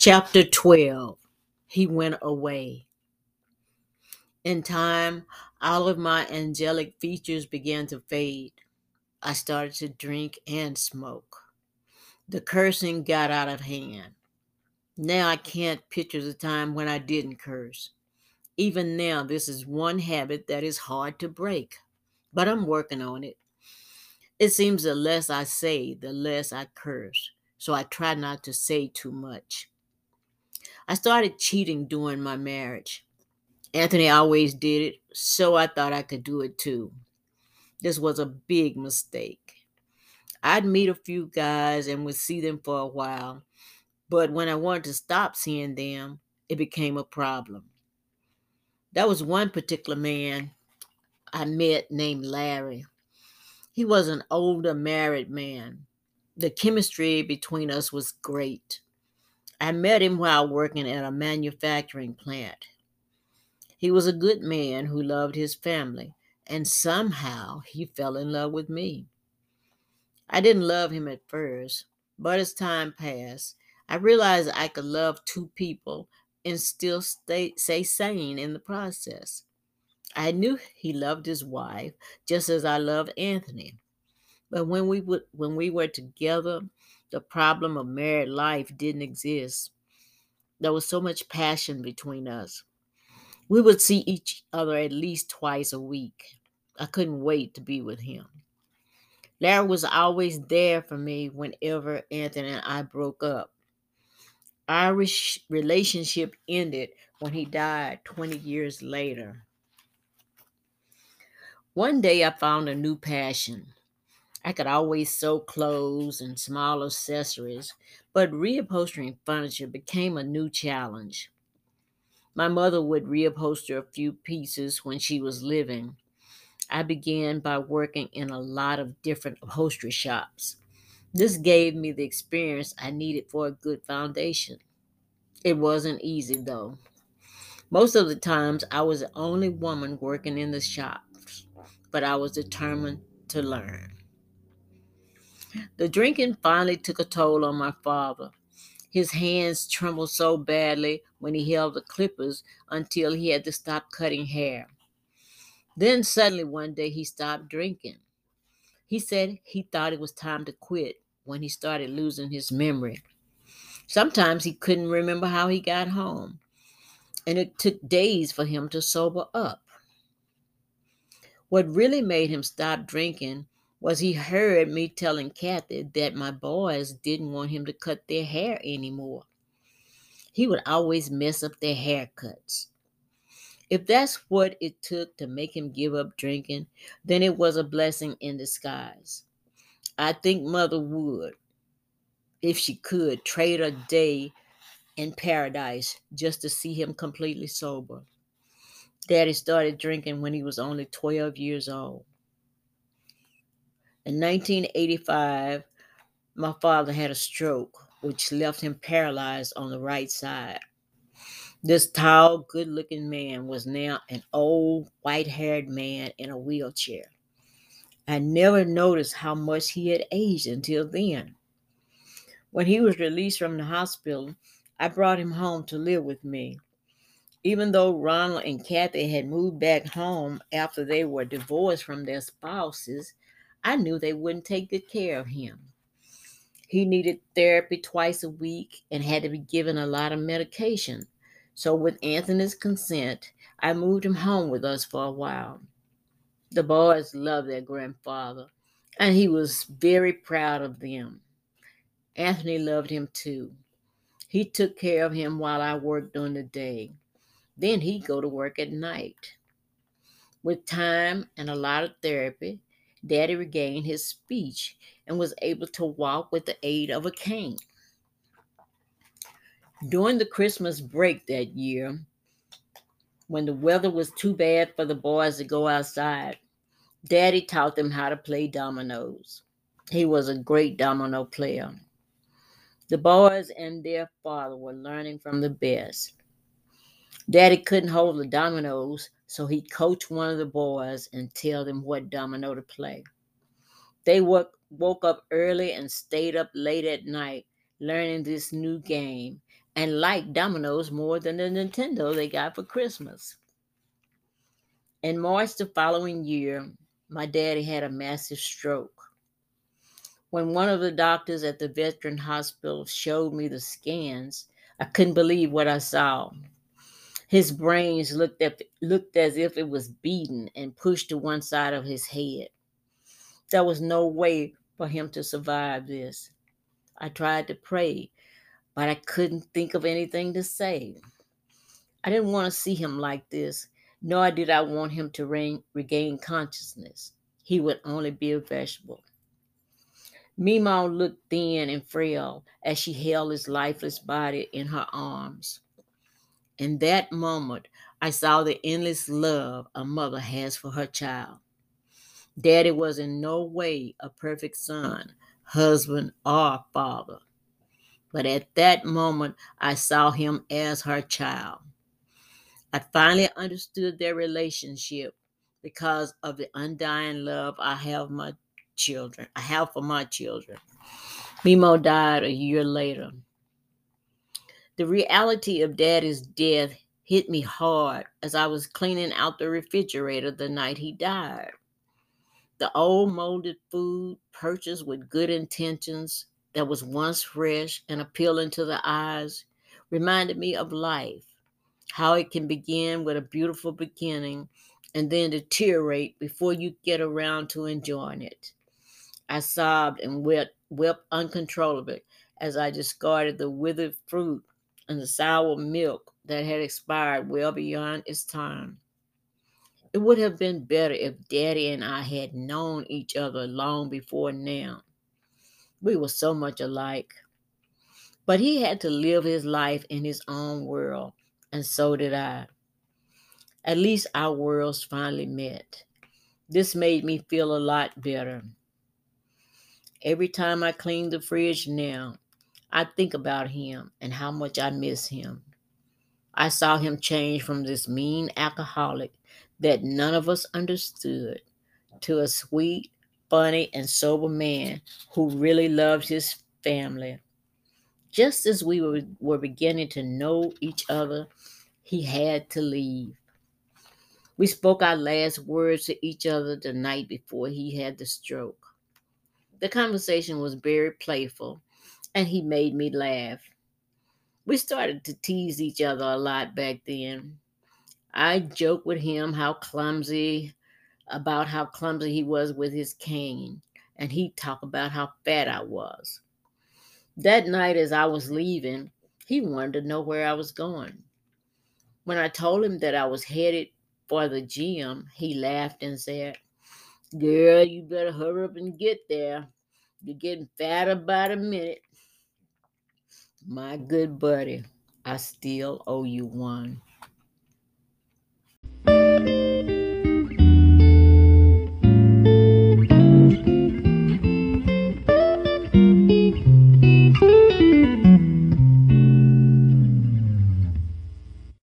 Chapter 12 He Went Away. In time, all of my angelic features began to fade. I started to drink and smoke. The cursing got out of hand. Now I can't picture the time when I didn't curse. Even now, this is one habit that is hard to break, but I'm working on it. It seems the less I say, the less I curse, so I try not to say too much. I started cheating during my marriage. Anthony always did it, so I thought I could do it too. This was a big mistake. I'd meet a few guys and would see them for a while, but when I wanted to stop seeing them, it became a problem. That was one particular man I met named Larry. He was an older married man. The chemistry between us was great. I met him while working at a manufacturing plant. He was a good man who loved his family, and somehow he fell in love with me. I didn't love him at first, but as time passed, I realized I could love two people and still stay, sane in the process. I knew he loved his wife just as I loved Anthony. But when we would when we were together, the problem of married life didn't exist. There was so much passion between us. We would see each other at least twice a week. I couldn't wait to be with him. Larry was always there for me whenever Anthony and I broke up. Our relationship ended when he died 20 years later. One day I found a new passion. I could always sew clothes and small accessories, but reupholstering furniture became a new challenge. My mother would reupholster a few pieces when she was living. I began by working in a lot of different upholstery shops. This gave me the experience I needed for a good foundation. It wasn't easy though. Most of the times I was the only woman working in the shops, but I was determined to learn. The drinking finally took a toll on my father. His hands trembled so badly when he held the clippers until he had to stop cutting hair. Then suddenly one day he stopped drinking. He said he thought it was time to quit when he started losing his memory. Sometimes he couldn't remember how he got home, and it took days for him to sober up. What really made him stop drinking was he heard me telling Kathy that my boys didn't want him to cut their hair anymore. He would always mess up their haircuts. If that's what it took to make him give up drinking, then it was a blessing in disguise. I think Mother would, if she could, trade a day in paradise just to see him completely sober. Daddy started drinking when he was only 12 years old. In 1985, my father had a stroke, which left him paralyzed on the right side. This tall, good looking man was now an old, white haired man in a wheelchair. I never noticed how much he had aged until then. When he was released from the hospital, I brought him home to live with me. Even though Ronald and Kathy had moved back home after they were divorced from their spouses, I knew they wouldn't take good care of him. He needed therapy twice a week and had to be given a lot of medication. So, with Anthony's consent, I moved him home with us for a while. The boys loved their grandfather, and he was very proud of them. Anthony loved him too. He took care of him while I worked during the day. Then he'd go to work at night. With time and a lot of therapy, Daddy regained his speech and was able to walk with the aid of a cane. During the Christmas break that year, when the weather was too bad for the boys to go outside, Daddy taught them how to play dominoes. He was a great domino player. The boys and their father were learning from the best. Daddy couldn't hold the dominoes, so he coached one of the boys and tell them what domino to play. They woke, woke up early and stayed up late at night learning this new game, and liked dominoes more than the Nintendo they got for Christmas. In March the following year, my daddy had a massive stroke. When one of the doctors at the veteran hospital showed me the scans, I couldn't believe what I saw. His brains looked, at, looked as if it was beaten and pushed to one side of his head. There was no way for him to survive this. I tried to pray, but I couldn't think of anything to say. I didn't want to see him like this, nor did I want him to regain consciousness. He would only be a vegetable. Mima looked thin and frail as she held his lifeless body in her arms. In that moment, I saw the endless love a mother has for her child. Daddy was in no way a perfect son, husband, or father. But at that moment, I saw him as her child. I finally understood their relationship because of the undying love I have my children. I have for my children. Mimo died a year later. The reality of daddy's death hit me hard as I was cleaning out the refrigerator the night he died. The old molded food purchased with good intentions that was once fresh and appealing to the eyes reminded me of life, how it can begin with a beautiful beginning and then deteriorate before you get around to enjoying it. I sobbed and wept, wept uncontrollably as I discarded the withered fruit and the sour milk that had expired well beyond its time. It would have been better if Daddy and I had known each other long before now. We were so much alike. But he had to live his life in his own world, and so did I. At least our worlds finally met. This made me feel a lot better. Every time I clean the fridge now, I think about him and how much I miss him. I saw him change from this mean alcoholic that none of us understood to a sweet, funny, and sober man who really loved his family. Just as we were, beginning to know each other, he had to leave. We spoke our last words to each other the night before he had the stroke. The conversation was very playful, and he made me laugh. We started to tease each other a lot back then. I joked with him how clumsy, about how clumsy he was with his cane, and he'd talk about how fat I was. That night, as I was leaving, he wanted to know where I was going. When I told him that I was headed for the gym, he laughed and said, Girl, you better hurry up and get there. You're getting fatter by the minute. My good buddy, I still owe you one.